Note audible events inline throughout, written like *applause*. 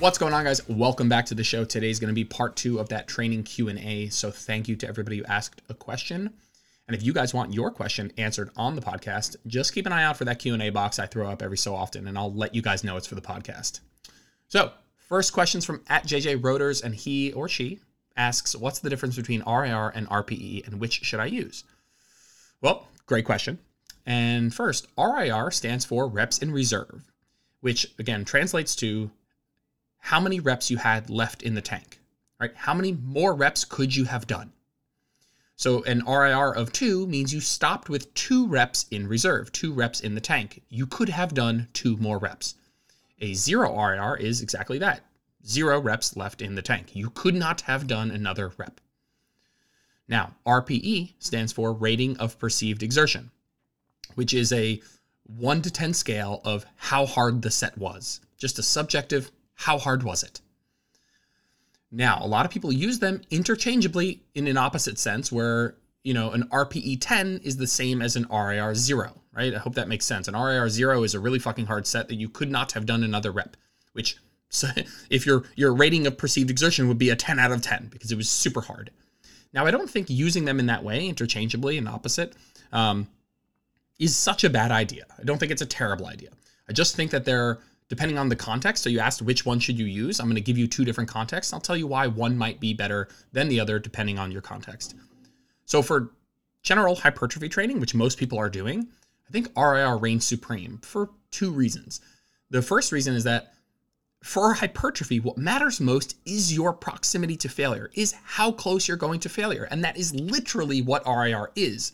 What's going on, guys? Welcome back to the show. Today is going to be part two of that training Q and A. So thank you to everybody who asked a question. And if you guys want your question answered on the podcast, just keep an eye out for that Q and A box I throw up every so often, and I'll let you guys know it's for the podcast. So first questions from at JJ Rotors, and he or she asks, "What's the difference between RIR and RPE, and which should I use?" Well, great question. And first, RIR stands for reps in reserve, which again translates to how many reps you had left in the tank, right? How many more reps could you have done? So an RIR of two means you stopped with two reps in reserve, two reps in the tank. You could have done two more reps. A zero RIR is exactly that zero reps left in the tank. You could not have done another rep. Now, RPE stands for rating of perceived exertion, which is a 1 to 10 scale of how hard the set was. Just a subjective how hard was it? Now, a lot of people use them interchangeably in an opposite sense where, you know, an RPE 10 is the same as an RIR 0, right? I hope that makes sense. An RIR 0 is a really fucking hard set that you could not have done another rep, which so *laughs* if your your rating of perceived exertion would be a 10 out of 10 because it was super hard. Now, I don't think using them in that way, interchangeably and opposite, um, is such a bad idea. I don't think it's a terrible idea. I just think that they're depending on the context. So you asked which one should you use. I'm going to give you two different contexts. I'll tell you why one might be better than the other depending on your context. So for general hypertrophy training, which most people are doing, I think RIR reigns supreme for two reasons. The first reason is that for hypertrophy, what matters most is your proximity to failure, is how close you're going to failure. And that is literally what RIR is.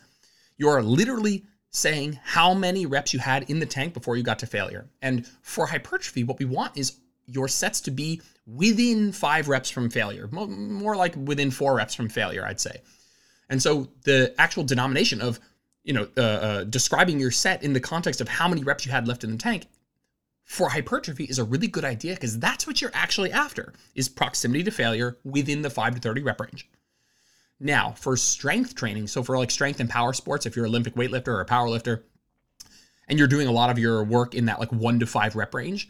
You are literally saying how many reps you had in the tank before you got to failure. And for hypertrophy, what we want is your sets to be within five reps from failure, more like within four reps from failure, I'd say. And so the actual denomination of you know uh, uh, describing your set in the context of how many reps you had left in the tank for hypertrophy is a really good idea because that's what you're actually after is proximity to failure within the 5 to 30 rep range now, for strength training, so for like strength and power sports, if you're an Olympic weightlifter or a power lifter, and you're doing a lot of your work in that like one to five rep range,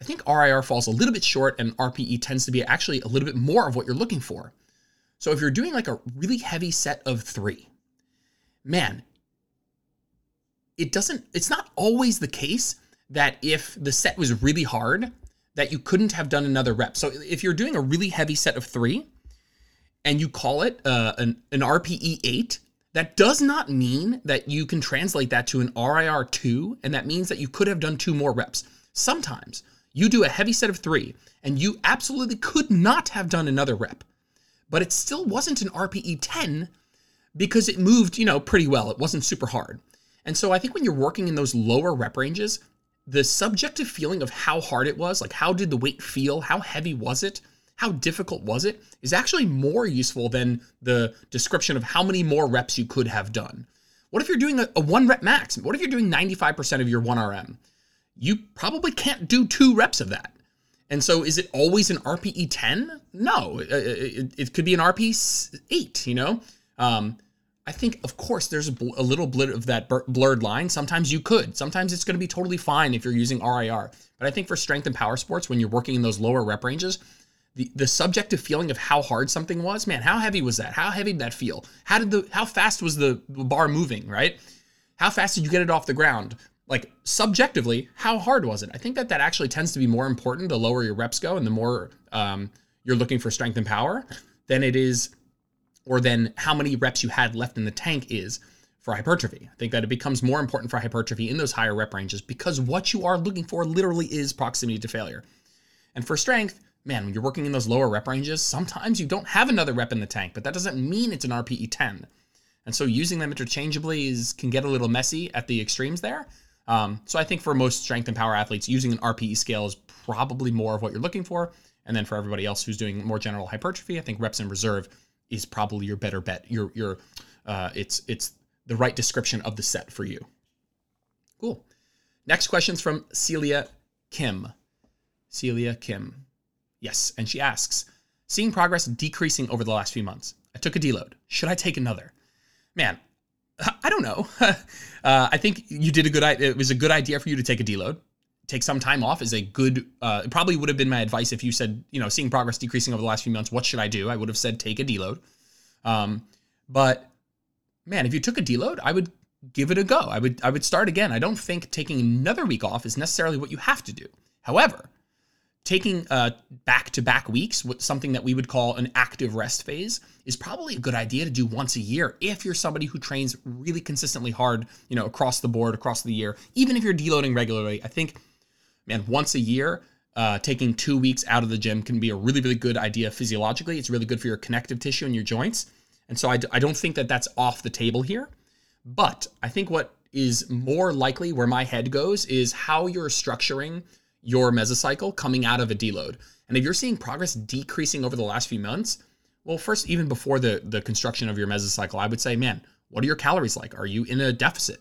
I think RIR falls a little bit short and RPE tends to be actually a little bit more of what you're looking for. So if you're doing like a really heavy set of three, man, it doesn't, it's not always the case that if the set was really hard, that you couldn't have done another rep. So if you're doing a really heavy set of three, and you call it uh, an, an RPE 8, that does not mean that you can translate that to an RIR 2, and that means that you could have done two more reps. Sometimes you do a heavy set of three, and you absolutely could not have done another rep, but it still wasn't an RPE 10 because it moved, you know, pretty well. It wasn't super hard. And so I think when you're working in those lower rep ranges, the subjective feeling of how hard it was, like how did the weight feel, how heavy was it, how difficult was it is actually more useful than the description of how many more reps you could have done. What if you're doing a, a one rep max? What if you're doing 95% of your 1RM? You probably can't do two reps of that. And so is it always an RPE 10? No, it, it, it could be an RPE 8, you know? Um, I think, of course, there's a, bl- a little bit of that blurred line. Sometimes you could. Sometimes it's going to be totally fine if you're using RIR. But I think for strength and power sports, when you're working in those lower rep ranges, the, the subjective feeling of how hard something was man how heavy was that? How heavy did that feel? How did the how fast was the bar moving right? How fast did you get it off the ground? Like subjectively how hard was it? I think that that actually tends to be more important the lower your reps go and the more um, you're looking for strength and power than it is or than how many reps you had left in the tank is for hypertrophy. I think that it becomes more important for hypertrophy in those higher rep ranges because what you are looking for literally is proximity to failure. And for strength, man, when you're working in those lower rep ranges, sometimes you don't have another rep in the tank, but that doesn't mean it's an RPE 10. And so using them interchangeably is can get a little messy at the extremes there. Um, so I think for most strength and power athletes, using an RPE scale is probably more of what you're looking for. And then for everybody else who's doing more general hypertrophy, I think reps in reserve is probably your better bet. Your your uh, it's it's the right description of the set for you. Cool. Next question's from Celia Kim. Celia Kim. Yes. And she asks, seeing progress decreasing over the last few months. I took a deload. Should I take another? Man, *laughs* I don't know. *laughs* uh, I think you did a good. It was a good idea for you to take a deload. take some time off is a good. Uh, it probably would have been my advice if you said, you know, seeing progress decreasing over the last few months. What should I do? I would have said take a deload. Um, but man, if you took a deload, I would give it a go. I would I would start again. I don't think taking another week off is necessarily what you have to do. However, taking uh, back-to-back weeks, something that we would call an active rest phase, is probably a good idea to do once a year if you're somebody who trains really consistently hard, you know, across the board, across the year. Even if you're deloading regularly, I think, man, once a year, uh, taking two weeks out of the gym can be a really, really good idea physiologically. It's really good for your connective tissue and your joints. And so I d- I don't think that that's off the table here. But I think what is more likely where my head goes is how you're structuring your mesocycle coming out of a deload. And if you're seeing progress decreasing over the last few months, well, first, even before the, the construction of your mesocycle, I would say, man, what are your calories like? Are you in a deficit?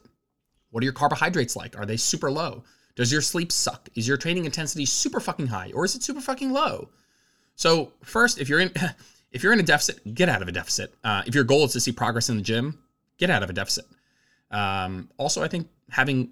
What are your carbohydrates like? Are they super low? Does your sleep suck? Is your training intensity super fucking high or is it super fucking low? So first, if you're in *laughs* if you're in a deficit, get out of a deficit. Uh, if your goal is to see progress in the gym, get out of a deficit. Um, also, I think having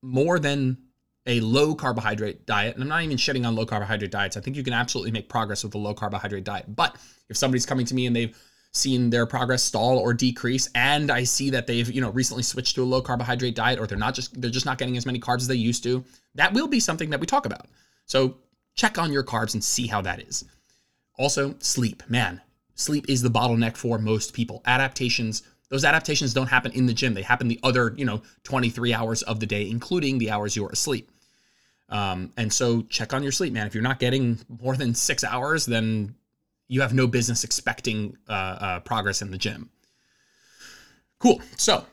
more than a low carbohydrate diet, and I'm not even shitting on low carbohydrate diets. I think you can absolutely make progress with a low carbohydrate diet. But if somebody's coming to me and they've seen their progress stall or decrease, and I see that they've you know recently switched to a low carbohydrate diet, or they're not just they're just not getting as many carbs as they used to, that will be something that we talk about. So check on your carbs and see how that is. Also, sleep. Man, sleep is the bottleneck for most people. Adaptations those adaptations don't happen in the gym. They happen the other, you know, 23 hours of the day, including the hours you're asleep. Um, and so check on your sleep, man. If you're not getting more than six hours, then you have no business expecting uh, uh, progress in the gym. Cool. So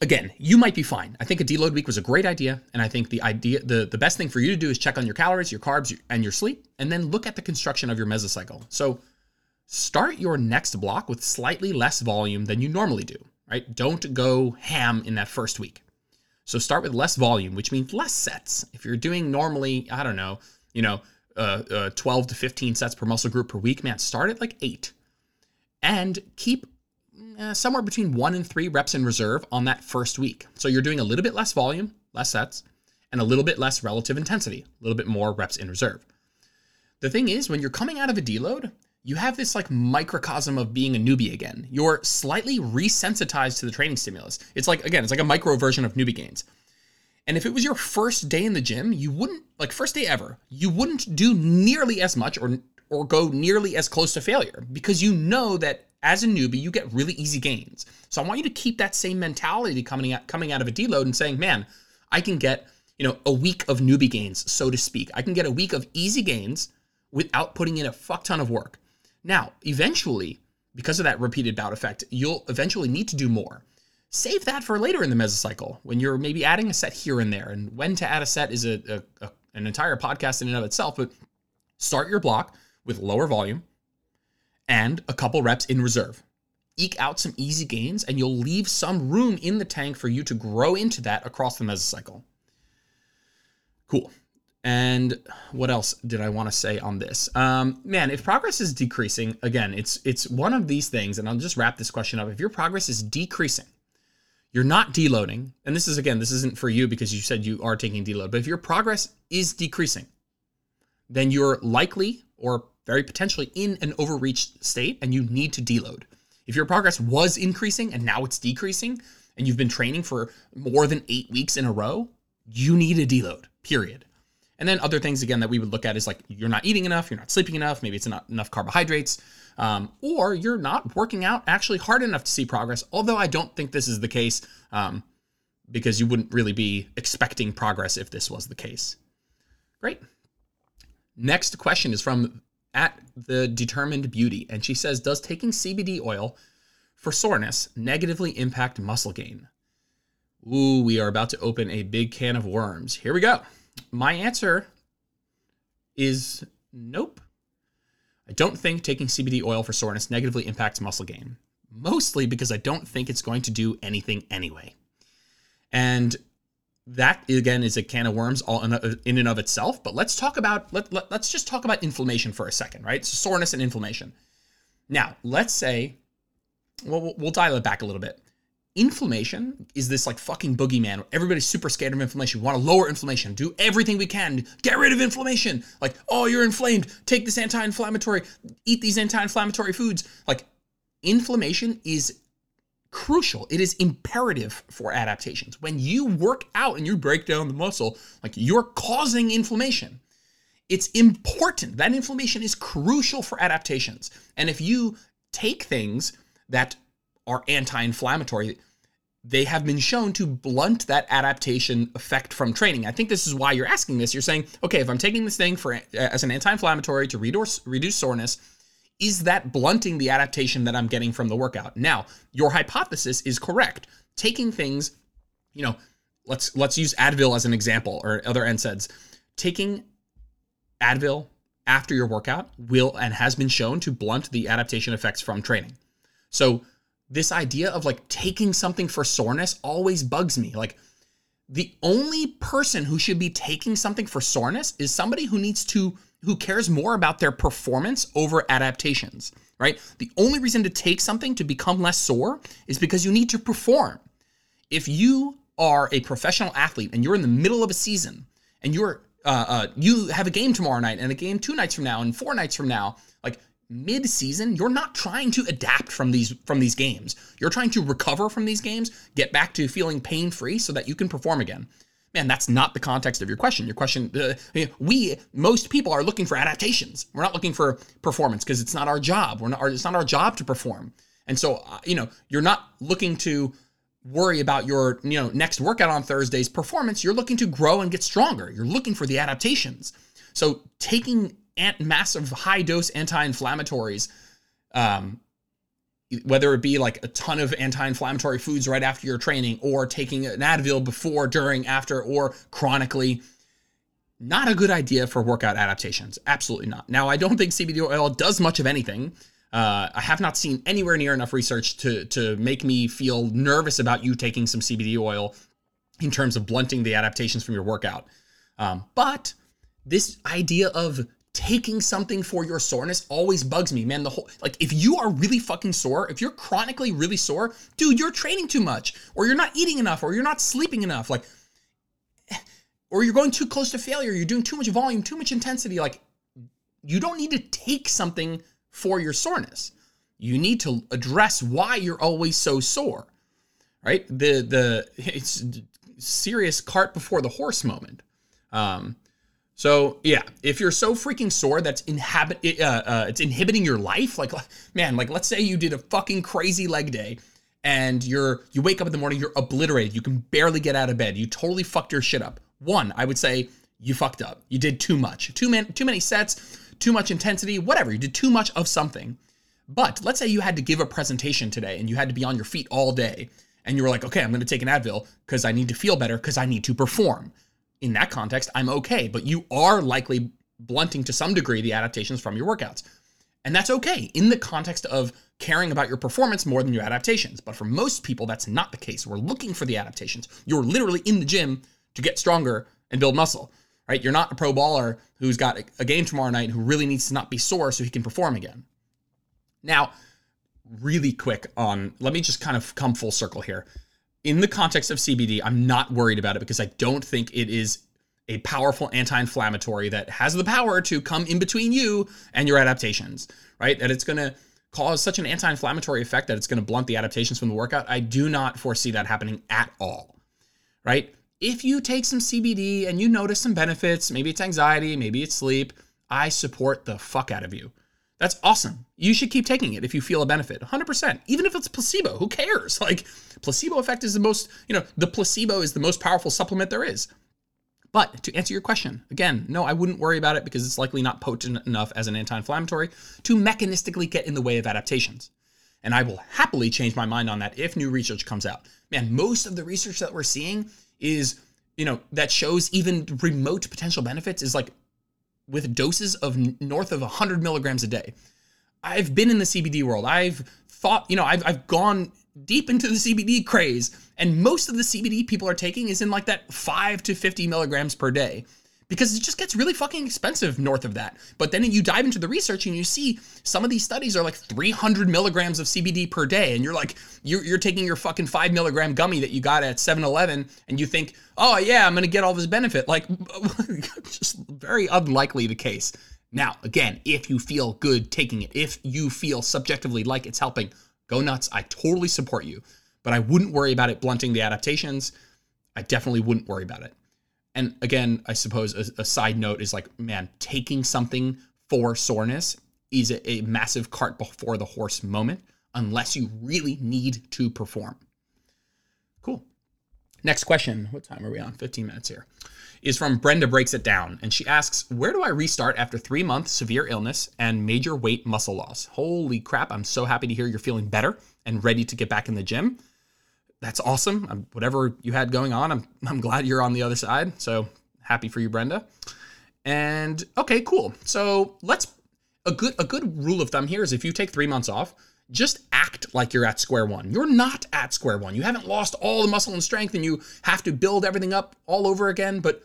again, you might be fine. I think a deload week was a great idea, and I think the idea, the the best thing for you to do is check on your calories, your carbs, and your sleep, and then look at the construction of your mesocycle. So start your next block with slightly less volume than you normally do, right? Don't go ham in that first week. So start with less volume, which means less sets. If you're doing normally, I don't know, you know, uh, uh, 12 to 15 sets per muscle group per week, man, start at like eight and keep uh, somewhere between one and three reps in reserve on that first week. So you're doing a little bit less volume, less sets, and a little bit less relative intensity, a little bit more reps in reserve. The thing is, when you're coming out of a deload, you have this like microcosm of being a newbie again. You're slightly resensitized to the training stimulus. It's like, again, it's like a micro version of newbie gains. And if it was your first day in the gym, you wouldn't, like first day ever, you wouldn't do nearly as much or or go nearly as close to failure because you know that as a newbie you get really easy gains. So I want you to keep that same mentality coming out coming out of a deload and saying, "Man, I can get, you know, a week of newbie gains, so to speak. I can get a week of easy gains without putting in a fuck ton of work." Now, eventually, because of that repeated bout effect, you'll eventually need to do more. Save that for later in the mesocycle when you're maybe adding a set here and there. And when to add a set is a, a, a an entire podcast in and of itself, but start your block with lower volume and a couple reps in reserve. Eke out some easy gains, and you'll leave some room in the tank for you to grow into that across the mesocycle. Cool. And what else did I want to say on this? Um, man, if progress is decreasing, again, it's it's one of these things, and I'll just wrap this question up. If your progress is decreasing, you're not deloading, and this is again, this isn't for you because you said you are taking deload, but if your progress is decreasing, then you're likely or very potentially in an overreached state and you need to deload. If your progress was increasing and now it's decreasing, and you've been training for more than eight weeks in a row, you need a deload, period. And then other things again that we would look at is like you're not eating enough, you're not sleeping enough, maybe it's not enough carbohydrates, um, or you're not working out actually hard enough to see progress. Although I don't think this is the case, um, because you wouldn't really be expecting progress if this was the case. Great. Next question is from at the determined beauty, and she says, "Does taking CBD oil for soreness negatively impact muscle gain?" Ooh, we are about to open a big can of worms. Here we go my answer is nope. I don't think taking CBD oil for soreness negatively impacts muscle gain, mostly because I don't think it's going to do anything anyway. And that again is a can of worms all in, and of itself. But let's talk about let, let us just talk about inflammation for a second, right? So soreness and inflammation. Now, let's say, well, we'll dial it back a little bit. Inflammation is this like fucking boogeyman. Everybody's super scared of inflammation. We want to lower inflammation. Do everything we can. Get rid of inflammation. Like, oh, you're inflamed. Take this anti-inflammatory. Eat these anti-inflammatory foods. Like, inflammation is crucial. It is imperative for adaptations. When you work out and you break down the muscle, like you're causing inflammation. It's important. That inflammation is crucial for adaptations. And if you take things that are anti inflammatory, they have been shown to blunt that adaptation effect from training. I think this is why you're asking this. You're saying, okay, if I'm taking this thing for as an anti-inflammatory to reduce reduce soreness, is that blunting the adaptation that I'm getting from the workout? Now, your hypothesis is correct. Taking things, you know, let's let's use Advil as an example or other NSAIDs. Taking Advil after your workout will and has been shown to blunt the adaptation effects from training. So this idea of like taking something for soreness always bugs me. Like the only person who should be taking something for soreness is somebody who needs to who cares more about their performance over adaptations, right? The only reason to take something to become less sore is because you need to perform. If you are a professional athlete and you're in the middle of a season and you're uh, uh, you have a game tomorrow night and a game two nights from now and four nights from now, mid-season you're not trying to adapt from these from these games. You're trying to recover from these games get back to feeling pain-free so that you can perform again. Man that's not the context of your question. Your question uh, we most people are looking for adaptations. We're not looking for performance because it's not our job. We're not it's not our job to perform. And so uh, you know you're not looking to worry about your you know next workout on thursday's performance. You're looking to grow and get stronger. You're looking for the adaptations. So taking massive high dose anti-inflammatories um, whether it be like a ton of anti-inflammatory foods right after your training or taking an Advil before, during, after, or chronically, not a good idea for workout adaptations. Absolutely not. Now, I don't think CBD oil does much of anything. Uh, I have not seen anywhere near enough research to to make me feel nervous about you taking some CBD oil in terms of blunting the adaptations from your workout. Um, but this idea of taking something for your soreness always bugs me, man. The whole like if you are really fucking sore, if you're chronically really sore, dude, you're training too much, or you're not eating enough, or you're not sleeping enough, like *sighs* or you're going too close to failure, you're doing too much volume, too much intensity, like you don't need to take something for your soreness. You need to address why you're always so sore. Right? The the *laughs* it's serious cart before the horse moment. Um, so yeah, if you're so freaking sore that's inhabit uh, uh, it's inhibiting your life, like man, like let's say you did a fucking crazy leg day, and you're you wake up in the morning, you're obliterated, you can barely get out of bed, you totally fucked your shit up. One, I would say you fucked up, you did too much, too many too many sets, too much intensity, whatever, you did too much of something. But let's say you had to give a presentation today and you had to be on your feet all day, and you were like, okay, I'm going to take an Advil because I need to feel better because I need to perform in that context, I'm okay. But you are likely blunting to some degree the adaptations from your workouts. And that's okay in the context of caring about your performance more than your adaptations. But for most people, that's not the case. We're looking for the adaptations. You're literally in the gym to get stronger and build muscle, right? You're not a pro baller who's got a game tomorrow night who really needs to not be sore so he can perform again. Now, really quick on, let me just kind of come full circle here in the context of CBD, I'm not worried about it because I don't think it is a powerful anti-inflammatory that has the power to come in between you and your adaptations, right? That it's going to cause such an anti-inflammatory effect that it's going to blunt the adaptations from the workout. I do not foresee that happening at all. Right? If you take some CBD and you notice some benefits, maybe it's anxiety, maybe it's sleep, I support the fuck out of you. That's awesome. You should keep taking it if you feel a benefit. 100%. Even if it's placebo, who cares? *laughs* Like placebo effect is the most, you know, the placebo is the most powerful supplement there is. But to answer your question, again, no, I wouldn't worry about it because it's likely not potent enough as an anti-inflammatory to mechanistically get in the way of adaptations. And I will happily change my mind on that if new research comes out. Man, most of the research that we're seeing is, you know, that shows even remote potential benefits is like with doses of north of 100 milligrams a day. I've been in the CBD world. I've thought, you know, I've, I've gone deep into the CBD craze, and most of the CBD people are taking is in like that 5 to 50 milligrams per day. Because it just gets really fucking expensive north of that. But then you dive into the research and you see some of these studies are like 300 milligrams of CBD per day. And you're like, you're, you're taking your fucking five milligram gummy that you got at 7 Eleven and you think, oh, yeah, I'm going to get all this benefit. Like, *laughs* just very unlikely the case. Now, again, if you feel good taking it, if you feel subjectively like it's helping, go nuts. I totally support you. But I wouldn't worry about it blunting the adaptations. I definitely wouldn't worry about it. And again, I suppose a, a side note is like, man, taking something for soreness is a, a massive cart before the horse moment unless you really need to perform. Cool. Next question. What time are we on? 15 minutes here. Is from Brenda Breaks It Down. And she asks, Where do I restart after three months severe illness and major weight muscle loss? Holy crap. I'm so happy to hear you're feeling better and ready to get back in the gym that's awesome. I'm, whatever you had going on, I'm *laughs* I'm glad you're on the other side. So happy for you, Brenda. And okay, cool. So let's a good a good rule of thumb here is if you take three months off, just act like you're at square one. You're not at square one. You haven't lost all the muscle and strength, and you have to build everything up all over again. But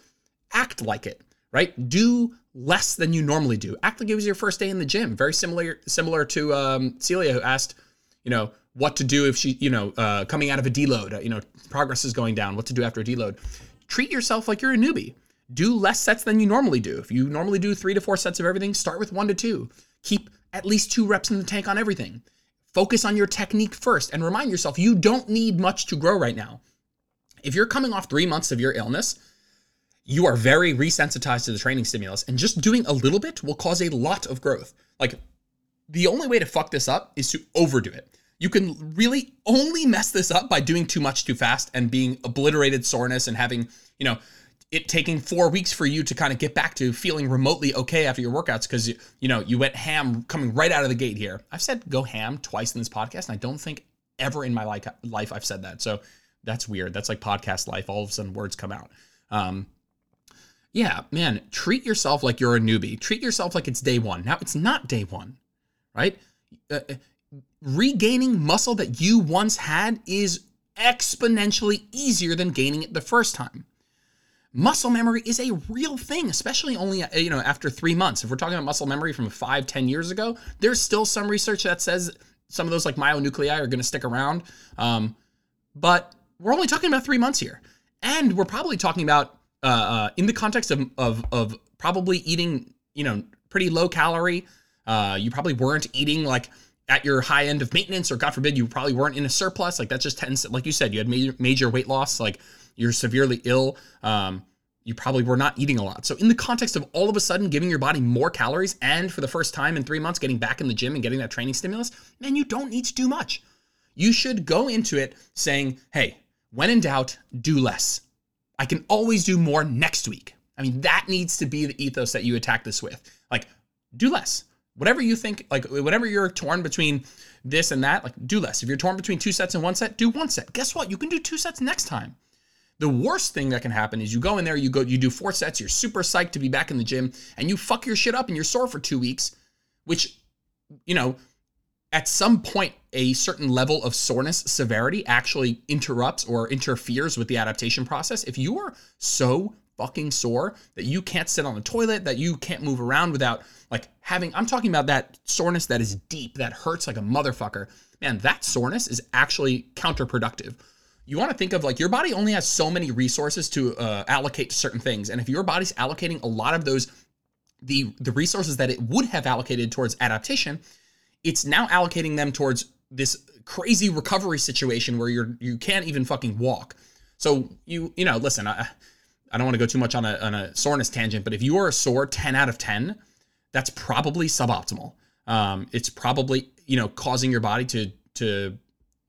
act like it, right? Do less than you normally do. Act like it was your first day in the gym. Very similar similar to um, Celia who asked, you know, what to do if she, you know, uh, coming out of a deload, uh, you know, progress is going down, what to do after a deload. Treat yourself like you're a newbie. Do less sets than you normally do. If you normally do three to four sets of everything, start with one to two. Keep at least two reps in the tank on everything. Focus on your technique first and remind yourself you don't need much to grow right now. If you're coming off three months of your illness, you are very resensitized to the training stimulus, and just doing a little bit will cause a lot of growth. Like, the only way to fuck this up is to overdo it. You can really only mess this up by doing too much too fast and being obliterated soreness and having, you know, it taking four weeks for you to kind of get back to feeling remotely okay after your workouts because you, you know you went ham coming right out of the gate here. I've said go ham twice in this podcast, and I don't think ever in my life life I've said that. So that's weird. That's like podcast life. All of a sudden words come out. Um, yeah, man, treat yourself like you're a newbie. Treat yourself like it's day one. Now it's not day one, right? Uh, regaining muscle that you once had is exponentially easier than gaining it the first time. Muscle memory is a real thing, especially only you know after three months. If we're talking about muscle memory from five, ten years ago, there's still some research that says some of those like myonuclei are going to stick around. Um, but we're only talking about three months here, and we're probably talking about uh, uh, in the context of, of of probably eating you know pretty low calorie. Uh, you probably weren't eating like at your high end of maintenance, or God forbid, you probably weren't in a surplus. Like that just tends, like you said, you had major, major weight loss. Like you're severely ill. Um, you probably were not eating a lot. So in the context of all of a sudden giving your body more calories, and for the first time in three months getting back in the gym and getting that training stimulus, man, you don't need to do much. You should go into it saying, "Hey, when in doubt, do less. I can always do more next week." I mean, that needs to be the ethos that you attack this with. Like, do less whatever you think, like whatever you're torn between this and that, like do less. If you're torn between two sets and one set, do one set. Guess what? You can do two sets next time. The worst thing that can happen is you go in there, you go, you do four sets, you're super psyched to be back in the gym, and you fuck your shit up and you're sore for two weeks, which, you know, at some point, a certain level of soreness severity actually interrupts or interferes with the adaptation process. If you are so fucking sore that you can't sit on the toilet, that you can't move around without like having, I'm talking about that soreness that is deep, that hurts like a motherfucker. Man, that soreness is actually counterproductive. You want to think of like your body only has so many resources to uh, allocate to certain things. And if your body's allocating a lot of those, the, the resources that it would have allocated towards adaptation, it's now allocating them towards this crazy recovery situation where you're you can't even fucking walk. So you you know listen I I don't want to go too much on a, on a soreness tangent, but if you are a sore 10 out of 10, that's probably suboptimal. Um, it's probably, you know, causing your body to, to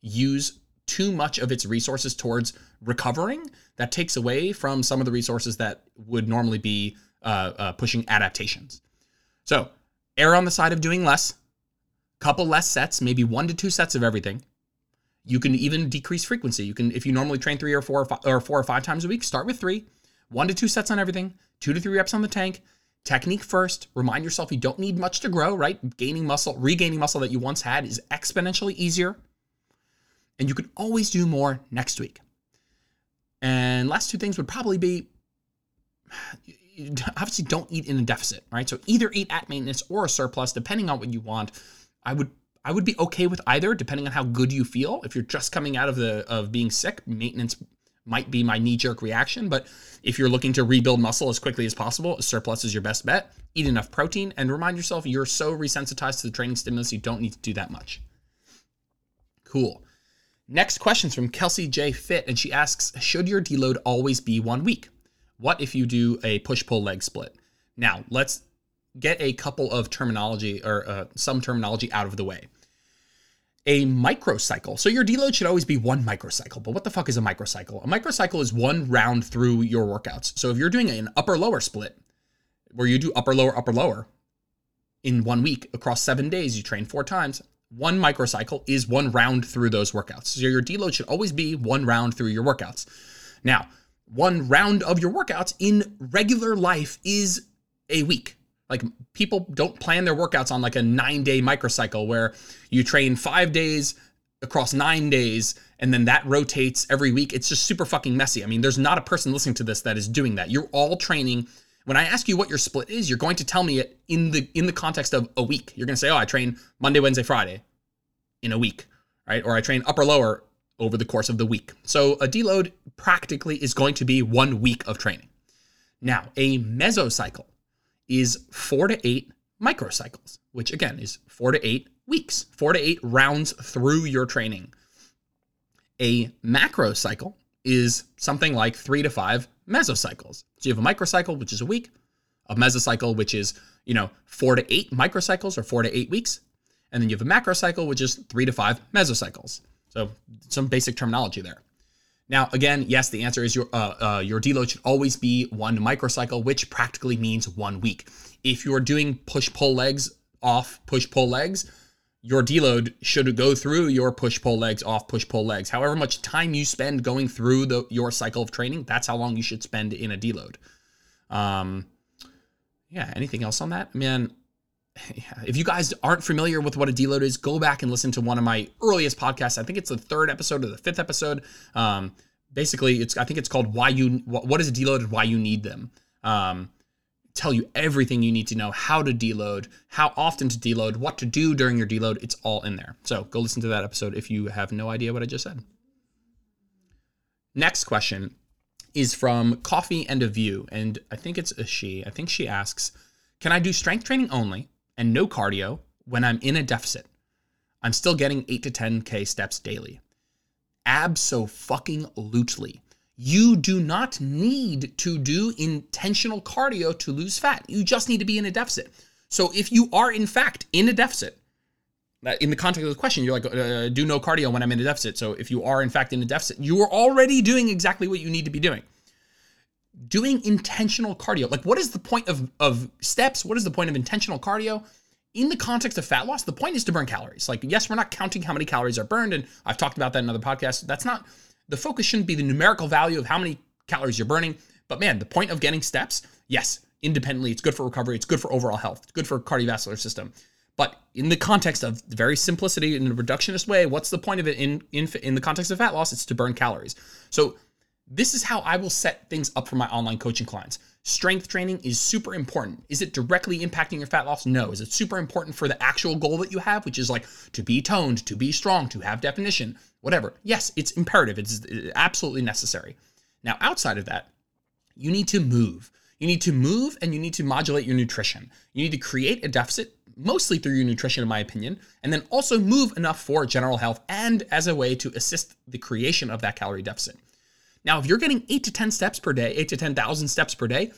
use too much of its resources towards recovering. That takes away from some of the resources that would normally be uh, uh, pushing adaptations. So err on the side of doing less, couple less sets, maybe one to two sets of everything. You can even decrease frequency. You can, if you normally train three or four or, five, or four or five times a week, start with three one to two sets on everything, two to three reps on the tank. Technique first. Remind yourself you don't need much to grow, right? Gaining muscle, regaining muscle that you once had is exponentially easier. And you can always do more next week. And last two things would probably be *sighs* obviously don't eat in a deficit, right? So either eat at maintenance or a surplus, depending on what you want. I would I would be okay with either, depending on how good you feel. If you're just coming out of the of being sick, maintenance might be my knee jerk reaction. But if you're looking to rebuild muscle as quickly as possible, a surplus is your best bet. Eat enough protein and remind yourself you're so resensitized to the training stimulus, you don't need to do that much. Cool. Next question's from Kelsey J. Fit, and she asks Should your deload always be one week? What if you do a push pull leg split? Now, let's get a couple of terminology or uh, some terminology out of the way. A microcycle. So your deload should always be one microcycle. But what the fuck is a microcycle? A microcycle is one round through your workouts. So if you're doing an upper lower split, where you do upper lower upper lower in one week across seven days, you train four times. One microcycle is one round through those workouts. So your deload should always be one round through your workouts. Now, one round of your workouts in regular life is a week. Like people don't plan their workouts on like a nine day microcycle where you train five days across nine days and then that rotates every week. It's just super fucking messy. I mean, there's not a person listening to this that is doing that. You're all training. When I ask you what your split is, you're going to tell me it in the in the context of a week. You're going to say, "Oh, I train Monday, Wednesday, Friday in a week." Right? Or I train upper lower over the course of the week. So a deload practically is going to be one week of training. Now, a mesocycle is four to eight microcycles, which again is four to eight weeks, four to eight rounds through your training. A macrocycle is something like three to five mesocycles. So you have a microcycle, which is a week, a mesocycle, which is, you know, four to eight microcycles or four to eight weeks. And then you have a macrocycle, which is three to five mesocycles. So some basic terminology there. Now, again, yes, the answer is your uh, uh, your deload should always be one microcycle, which practically means one week. If you're doing push pull legs off push pull legs, your deload should go through your push pull legs off push pull legs. However much time you spend going through the your cycle of training, that's how long you should spend in a deload. Um, yeah. Anything else on that, man? *laughs* if you guys aren't familiar with what a deload is, go back and listen to one of my earliest podcasts. I think it's the third episode or the fifth episode. Um, basically, it's I think it's called "Why You What is a Deload and Why You Need Them." Um, tell you everything you need to know: how to deload, how often to deload, what to do during your deload. It's all in there. So go listen to that episode if you have no idea what I just said. Next question is from Coffee and a View, and I think it's a she. I think she asks, "Can I do strength training only?" And no cardio when I'm in a deficit. I'm still getting 8 to 10k steps daily. Abso-fucking-lutely. You do not need to do intentional cardio to lose fat. You just need to be in a deficit. So if you are in fact in a deficit, in the context of the question, you're like, uh, do no cardio when I'm in a deficit. So if you are in fact in a deficit, you are already doing exactly what you need to be doing. Doing intentional cardio, like what is the point of, of steps? What is the point of intentional cardio? in the context of fat loss, the point is to burn calories. Like, yes, we're not counting how many calories are burned, and I've talked about that in other podcasts. That's not the focus shouldn't be the numerical value of how many calories you're burning. But man, the point of getting steps, yes, independently, it's good for recovery, it's good for overall health, it's good for cardiovascular system. But in the context of very simplicity in a reductionist way, what's the point of it in in in the context of fat loss? It's to burn calories. So this is how I will set things up for my online coaching clients. Strength training is super important. Is it directly impacting your fat loss? No. Is it super important for the actual goal that you have, which is like to be toned, to be strong, to have definition, whatever? Yes, it's imperative. It's uh, absolutely necessary. Now, outside of that, you need to move. You need to move and you need to modulate your nutrition. You need to create a deficit, mostly through your nutrition, in my opinion, and then also move enough for general health and as a way to assist the creation of that calorie deficit. Now, if you're getting eight to 10 steps per day, eight to 10,000 steps per day,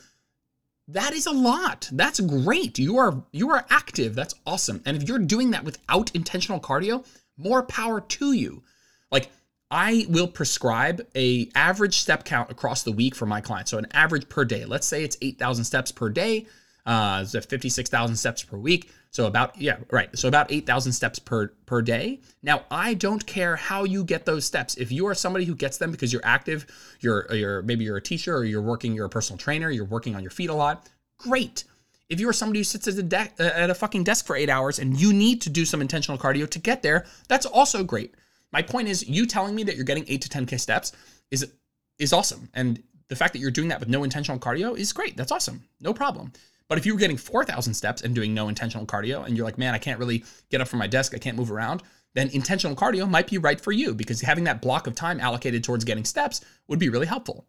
that is a lot. That's great. You are you are active. That's awesome. And if you're doing that without intentional cardio, more power to you. Like I will prescribe a average step count across the week for my clients. So an average per day. Let's say it's 8,000 steps per day. Uh, so 56,000 steps per week. So about yeah, right. So about 8,000 steps per per day. Now, I don't care how you get those steps. If you are somebody who gets them because you're active, you're you're maybe you're a teacher or you're working, you're a personal trainer, you're working on your feet a lot, great. If you're somebody who sits at a de- at a fucking desk for 8 hours and you need to do some intentional cardio to get there, that's also great. My point is you telling me that you're getting 8 to 10k steps is is awesome. And the fact that you're doing that with no intentional cardio is great. That's awesome. No problem. But if you were getting 4,000 steps and doing no intentional cardio, and you're like, man, I can't really get up from my desk, I can't move around, then intentional cardio might be right for you because having that block of time allocated towards getting steps would be really helpful,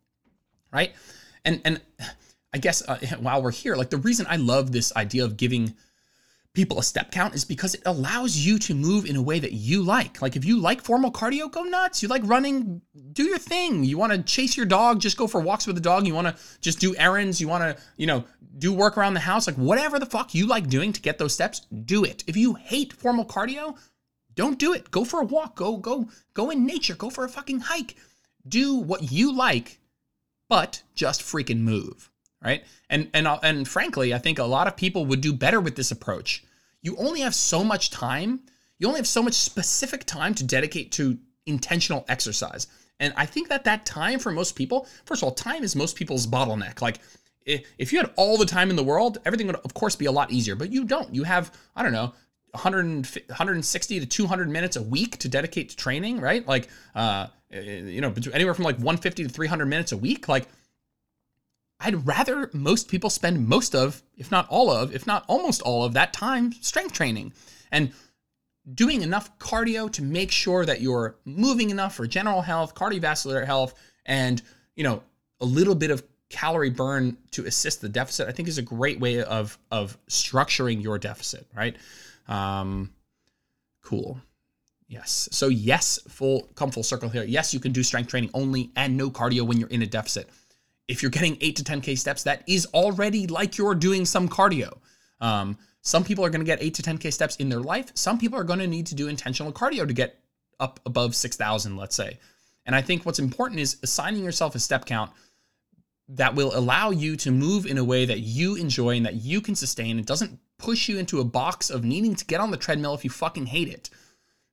right? And and I guess uh, *laughs* while we're here, like the reason I love this idea of giving people a step count is because it allows you to move in a way that you like. Like if you like formal cardio, go nuts. You like running, do your thing. You want to chase your dog, just go for walks with the dog. You want to just do errands, you want to, you know, do work around the house, like whatever the fuck you like doing to get those steps, do it. If you hate formal cardio, don't do it. Go for a walk. Go go go in nature. Go for a fucking hike. Do what you like, but just freaking move, right? And and and frankly, I think a lot of people would do better with this approach. You only have so much time. You only have so much specific time to dedicate to intentional exercise. And I think that that time for most people, first of all, time is most people's bottleneck. Like if you had all the time in the world, everything would of course be a lot easier, but you don't. You have, I don't know, 100, 160 to 200 minutes a week to dedicate to training, right? Like, uh, you know, anywhere from like 150 to 300 minutes a week. Like, I'd rather most people spend most of, if not all of, if not almost all of that time strength training and doing enough cardio to make sure that you're moving enough for general health, cardiovascular health, and, you know, a little bit of calorie burn to assist the deficit, I think is a great way of, of structuring your deficit, right? Um, cool. Yes. So yes, full come full circle here. Yes, you can do strength training only and no cardio when you're in a deficit. If you're getting eight to 10k steps, that is already like you're doing some cardio. Um, some people are going to get eight to 10k steps in their life. Some people are going to need to do intentional cardio to get up above 6,000, let's say. And I think what's important is assigning yourself a step count that will allow you to move in a way that you enjoy and that you can sustain. It doesn't push you into a box of needing to get on the treadmill if you fucking hate it.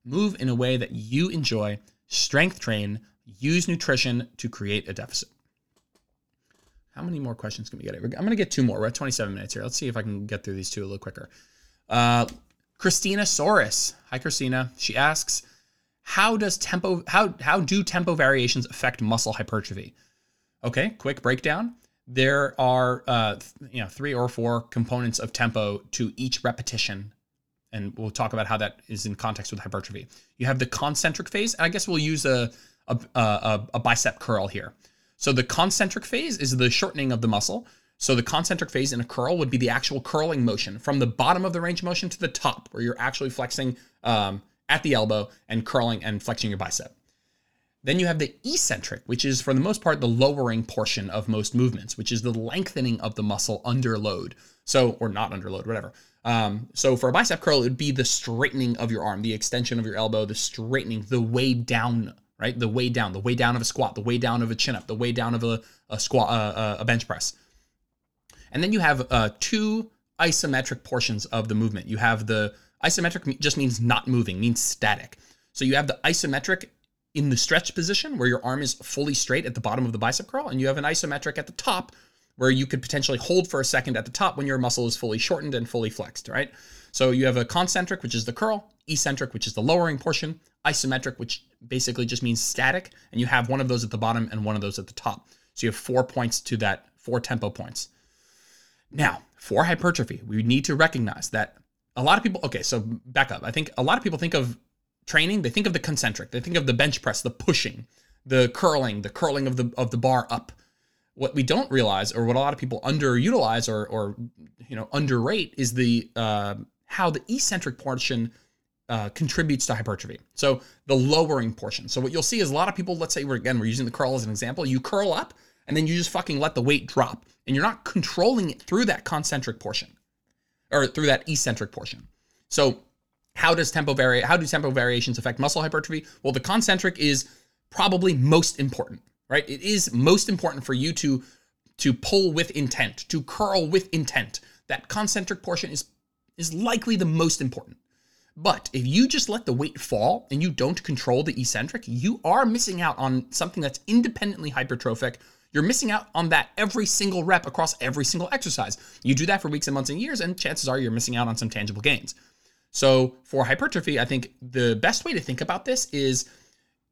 Move in a way that you enjoy, strength train, use nutrition to create a deficit. How many more questions can we get? I'm going to get two more. We're at 27 minutes here. Let's see if I can get through these two a little quicker. Uh, Christina Soros. Hi, Christina. She asks, how does tempo how how do tempo variations affect muscle hypertrophy? Okay, quick breakdown there are uh, you know three or four components of tempo to each repetition and we'll talk about how that is in context with hypertrophy you have the concentric phase and i guess we'll use a, a, a, a bicep curl here so the concentric phase is the shortening of the muscle so the concentric phase in a curl would be the actual curling motion from the bottom of the range of motion to the top where you're actually flexing um, at the elbow and curling and flexing your bicep then you have the eccentric, which is for the most part the lowering portion of most movements, which is the lengthening of the muscle under load. So, or not under load, whatever. Um, so for a bicep curl, it would be the straightening of your arm, the extension of your elbow, the straightening, the way down, right? The way down, the way down of a squat, the way down of a chin up, the way down of a, a squat, uh, a bench press. And then you have uh, two isometric portions of the movement. You have the isometric just means not moving, means static. So you have the isometric in the stretch position where your arm is fully straight at the bottom of the bicep curl, and you have an isometric at the top where you could potentially hold for a second at the top when your muscle is fully shortened and fully flexed, right? So you have a concentric, which is the curl, eccentric, which is the lowering portion, isometric, which basically just means static, and you have one of those at the bottom and one of those at the top. So you have four points to that, four tempo points. Now, for hypertrophy, we need to recognize that a lot of people, okay, so back up. I think a lot of people think of training, they think of the concentric. They think of the bench press, the pushing, the curling, the curling of the of the bar up. What we don't realize, or what a lot of people underutilize or or you know underrate, is the uh, how the eccentric portion uh, contributes to hypertrophy. So the lowering portion. So what you'll see is a lot of people. Let's say we're again we're using the curl as an example. You curl up and then you just fucking let the weight drop, and you're not controlling it through that concentric portion or through that eccentric portion. So how does tempo vary? How do tempo variations affect muscle hypertrophy? Well, the concentric is probably most important, right? It is most important for you to to pull with intent, to curl with intent. That concentric portion is is likely the most important. But if you just let the weight fall and you don't control the eccentric, you are missing out on something that's independently hypertrophic. You're missing out on that every single rep across every single exercise. You do that for weeks and months and years, and chances are you're missing out on some tangible gains. So for hypertrophy, I think the best way to think about this is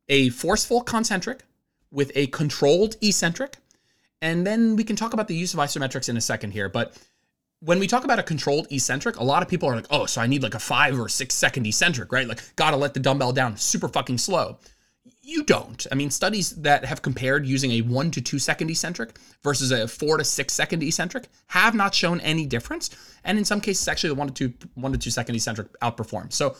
a forceful concentric with a controlled eccentric And then we can talk about the use of isometrics in a second here. But when we talk about a controlled eccentric, a lot of people are like, oh, so I need like a five or six second eccentric, right? Like, gotta let the dumbbell down super fucking slow. You don't. I mean, studies that have compared using a one to two second eccentric versus a four to six second eccentric have not shown any difference. And in some cases, actually, the one to two one to two second eccentric outperforms. So,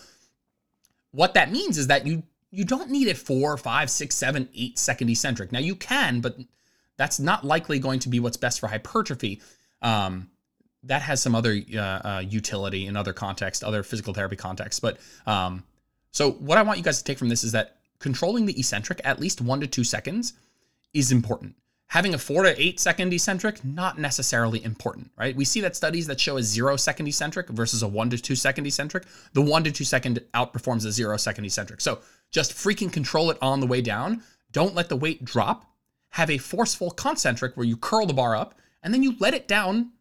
what that means is that you you don't need a four, five, six, seven, eight second eccentric. Now you can, but that's not likely going to be what's best for hypertrophy. Um, that has some other uh, uh, utility in other contexts, other physical therapy contexts. But um, so what I want you guys to take from this is that controlling the eccentric at least one to two seconds is important. Having a four to eight second eccentric, not necessarily important, right? We see that studies that show a zero second eccentric versus a one to two second eccentric, the one to two second outperforms a zero second eccentric. So just freaking control it on the way down. Don't let the weight drop. Have a forceful concentric where you curl the bar up and then you let it down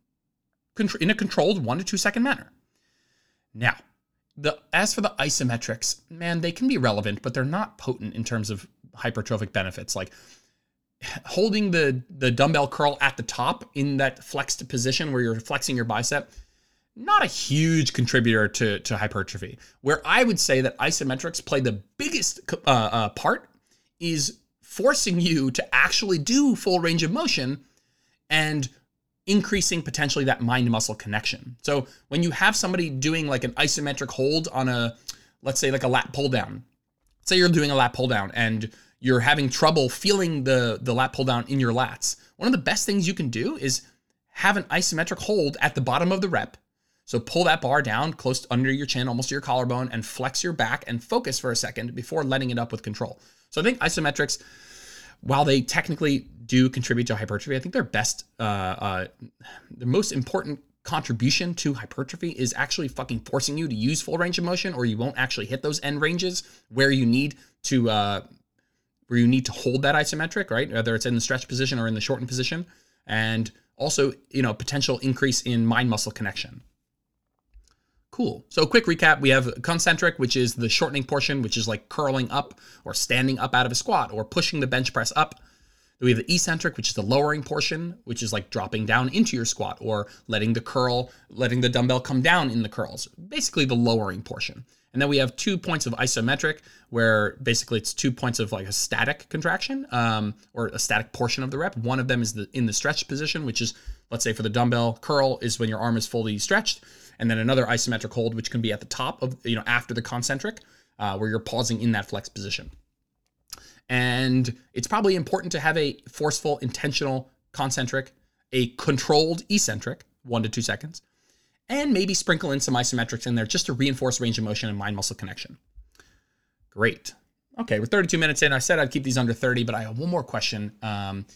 in a controlled one to two second manner. Now, the as for the isometrics, man, they can be relevant, but they're not potent in terms of hypertrophic benefits. Like holding the the dumbbell curl at the top in that flexed position where you're flexing your bicep, not a huge contributor to to hypertrophy. Where I would say that isometrics play the biggest uh, uh, part is forcing you to actually do full range of motion and increasing potentially that mind muscle connection. So when you have somebody doing like an isometric hold on a, let's say like a lat pull down, say you're doing a lat pull down and you're having trouble feeling the, the lat pull down in your lats, one of the best things you can do is have an isometric hold at the bottom of the rep. So pull that bar down close under your chin, almost to your collarbone, and flex your back and focus for a second before letting it up with control. So I think isometrics while they technically do contribute to hypertrophy, I think their best, uh, uh, the most important contribution to hypertrophy is actually fucking forcing you to use full range of motion, or you won't actually hit those end ranges where you need to, uh, where you need to hold that isometric, right? Whether it's in the stretch position or in the shortened position, and also, you know, potential increase in mind muscle connection. Cool. So, quick recap we have concentric, which is the shortening portion, which is like curling up or standing up out of a squat or pushing the bench press up. We have the eccentric, which is the lowering portion, which is like dropping down into your squat or letting the curl, letting the dumbbell come down in the curls, basically the lowering portion. And then we have two points of isometric, where basically it's two points of like a static contraction um, or a static portion of the rep. One of them is the in the stretch position, which is let's say for the dumbbell curl is when your arm is fully stretched and then another isometric hold, which can be at the top of, you know, after the concentric, uh, where you're pausing in that flex position. And it's probably important to have a forceful, intentional concentric, a controlled eccentric, one to two seconds, and maybe sprinkle in some isometrics in there just to reinforce range of motion and mind muscle connection. Great. Okay, we're 32 minutes in. I said I'd keep these under 30, but I have one more question. Um,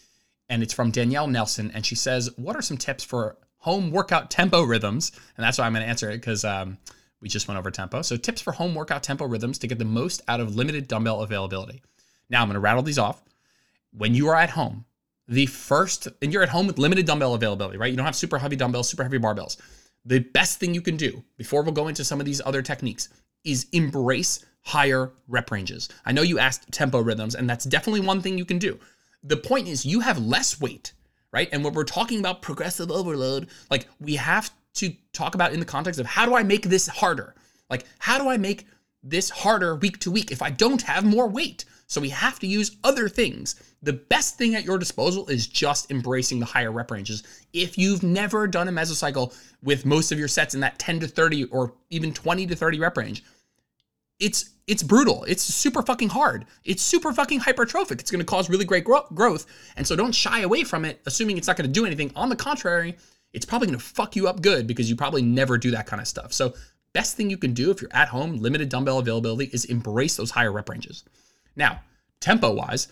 and it's from Danielle Nelson. And she says, What are some tips for home workout tempo rhythms. And that's why I'm going to answer it because um, we just went over tempo. So, tips for home workout tempo rhythms to get the most out of limited dumbbell availability. Now, I'm going to rattle these off. When you are at home, the first, and you're at home with limited dumbbell availability, right? You don't have super heavy dumbbells, super heavy barbells. The best thing you can do before we'll go into some of these other techniques is embrace higher rep ranges. I know you asked tempo rhythms, and that's definitely one thing you can do. The point is, you have less weight right? And when we're talking about progressive overload, like we have to talk about in the context of how do I make this harder? Like, how do I make this harder week to week if I don't have more weight? So we have to use other things. The best thing at your disposal is just embracing the higher rep ranges. If you've never done a mesocycle with most of your sets in that 10 to 30 or even 20 to 30 rep range, it's it's brutal. It's super fucking hard. It's super fucking hypertrophic. It's going to cause really great gro- growth. And so don't shy away from it, assuming it's not going to do anything. On the contrary, it's probably going to fuck you up good because you probably never do that kind of stuff. So, best thing you can do if you're at home, limited dumbbell availability, is embrace those higher rep ranges. Now, tempo wise,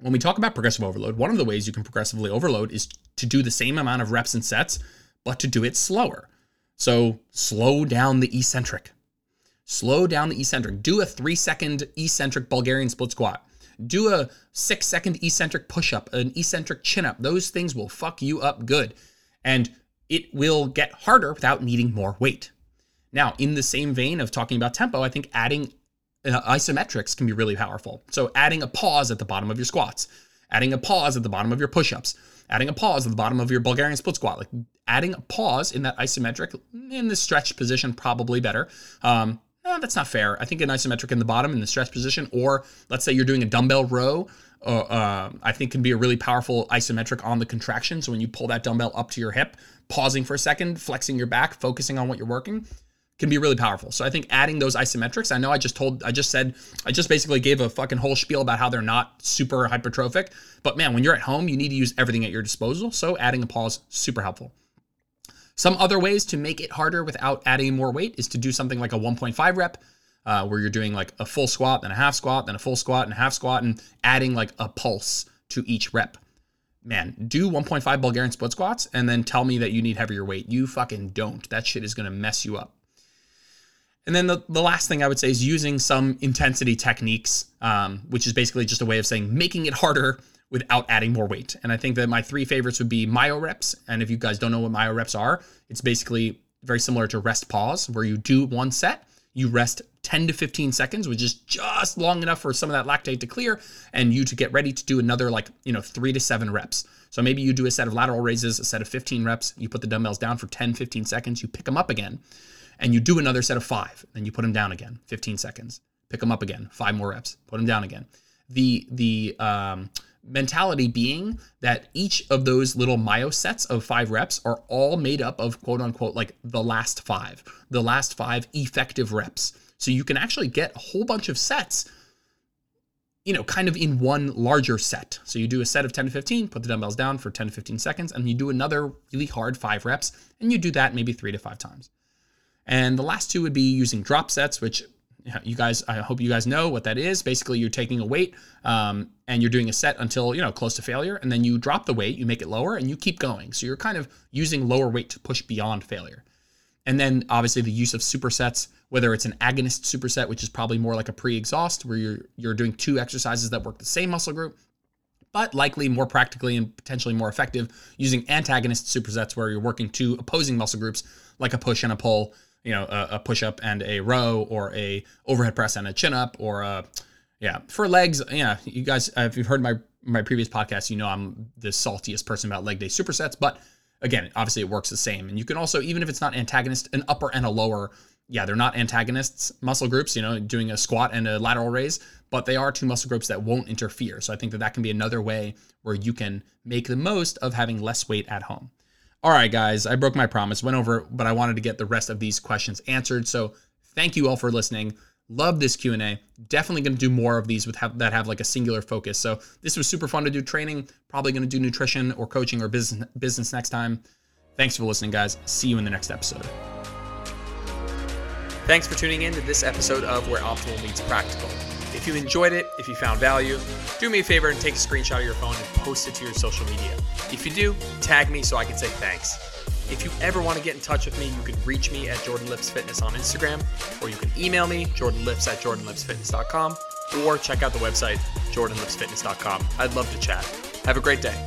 when we talk about progressive overload, one of the ways you can progressively overload is to do the same amount of reps and sets, but to do it slower. So, slow down the eccentric Slow down the eccentric. Do a three second eccentric Bulgarian split squat. Do a six second eccentric push up, an eccentric chin up. Those things will fuck you up good. And it will get harder without needing more weight. Now, in the same vein of talking about tempo, I think adding uh, isometrics can be really powerful. So, adding a pause at the bottom of your squats, adding a pause at the bottom of your push-ups, adding a pause at the bottom of your Bulgarian split squat, like adding a pause in that isometric in the stretch position, probably better. Um, no, that's not fair. I think an isometric in the bottom in the stretch position, or let's say you're doing a dumbbell row, uh, uh, I think can be a really powerful isometric on the contraction. So when you pull that dumbbell up to your hip, pausing for a second, flexing your back, focusing on what you're working, can be really powerful. So I think adding those isometrics, I know I just told, I just said, I just basically gave a fucking whole spiel about how they're not super hypertrophic. But man, when you're at home, you need to use everything at your disposal. So adding a pause, super helpful. Some other ways to make it harder without adding more weight is to do something like a 1.5 rep, uh, where you're doing like a full squat, then a half squat, then a full squat and a half squat, and adding like a pulse to each rep. Man, do 1.5 Bulgarian split squats and then tell me that you need heavier weight. You fucking don't. That shit is gonna mess you up. And then the, the last thing I would say is using some intensity techniques, um, which is basically just a way of saying making it harder without adding more weight. And I think that my three favorites would be myo reps. And if you guys don't know what myo reps are, it's basically very similar to rest pause, where you do one set, you rest 10 to 15 seconds, which is just long enough for some of that lactate to clear and you to get ready to do another like, you know, three to seven reps. So maybe you do a set of lateral raises, a set of 15 reps, you put the dumbbells down for 10, 15 seconds, you pick them up again, and you do another set of five, then you put them down again, 15 seconds, pick them up again, five more reps, put them down again. The, the, um, mentality being that each of those little myo sets of five reps are all made up of quote unquote like the last five, the last five effective reps. So you can actually get a whole bunch of sets, you know, kind of in one larger set. So you do a set of 10 to 15, put the dumbbells down for 10 to 15 seconds, and you do another really hard five reps, and you do that maybe three to five times. And the last two would be using drop sets, which you guys, I hope you guys know what that is. Basically, you're taking a weight um, and you're doing a set until, you know, close to failure. And then you drop the weight, you make it lower, and you keep going. So you're kind of using lower weight to push beyond failure. And then obviously the use of supersets, whether it's an agonist superset, which is probably more like a pre-exhaust, where you're you're doing two exercises that work the same muscle group, but likely more practically and potentially more effective using antagonist supersets where you're working two opposing muscle groups, like a push and a pull, you know, a, a push-up and a row, or a overhead press and a chin-up, or a yeah for legs. Yeah, you guys, if you've heard my my previous podcast, you know I'm the saltiest person about leg day supersets, but again, obviously it works the same. And you can also, even if it's not antagonist, an upper and a lower yeah, they're not antagonists muscle groups, you know, doing a squat and a lateral raise, but they are two muscle groups that won't interfere. So I think that that can be another way where you can make the most of having less weight at home. All right, guys, I broke my promise, went over, but I wanted to get the rest of these questions answered. So thank you all for listening. Love this Q&A. Definitely going to do more of these with have, that have like a singular focus. So this was super fun to do training. Probably going to do nutrition or coaching or business business next time. Thanks for listening, guys. See you in the next episode. Thanks for tuning in to this episode of Where Optimal Meets Practical. If you enjoyed it, if you found value, do me a favor and take a screenshot of your phone and post it to your social media. If you do, tag me so I can say thanks. If you ever want to get in touch with me, you can reach me at Jordan Lips Fitness on Instagram, or you can email me, jordanlips at jordanlipsfitness.com, or check out the website, jordanlipsfitness.com. I'd love to chat. Have a great day.